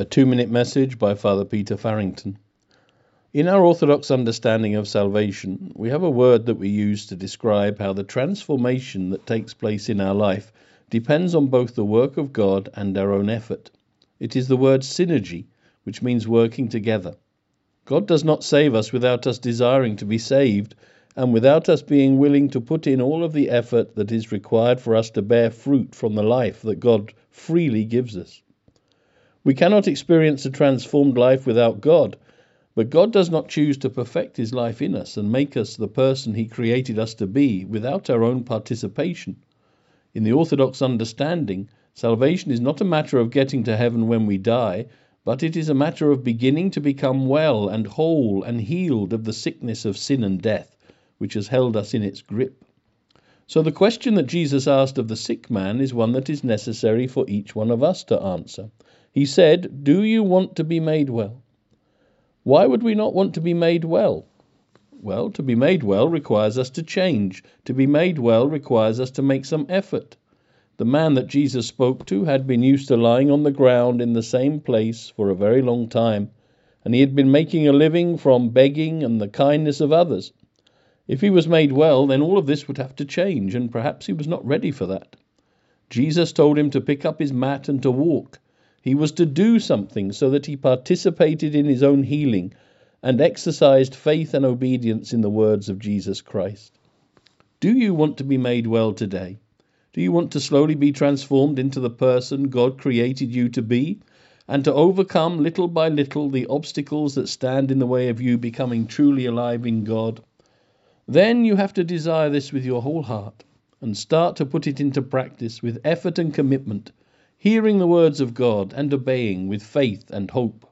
A two minute message by Father Peter Farrington. In our Orthodox understanding of salvation, we have a word that we use to describe how the transformation that takes place in our life depends on both the work of God and our own effort. It is the word synergy, which means working together. God does not save us without us desiring to be saved and without us being willing to put in all of the effort that is required for us to bear fruit from the life that God freely gives us. We cannot experience a transformed life without God, but God does not choose to perfect his life in us and make us the person he created us to be without our own participation. In the Orthodox understanding, salvation is not a matter of getting to heaven when we die, but it is a matter of beginning to become well and whole and healed of the sickness of sin and death, which has held us in its grip. So the question that Jesus asked of the sick man is one that is necessary for each one of us to answer. He said, Do you want to be made well? Why would we not want to be made well? Well, to be made well requires us to change. To be made well requires us to make some effort. The man that Jesus spoke to had been used to lying on the ground in the same place for a very long time, and he had been making a living from begging and the kindness of others. If he was made well, then all of this would have to change, and perhaps he was not ready for that. Jesus told him to pick up his mat and to walk. He was to do something so that he participated in his own healing and exercised faith and obedience in the words of Jesus Christ. Do you want to be made well today? Do you want to slowly be transformed into the person God created you to be and to overcome little by little the obstacles that stand in the way of you becoming truly alive in God? Then you have to desire this with your whole heart and start to put it into practice with effort and commitment hearing the words of God and obeying with faith and hope.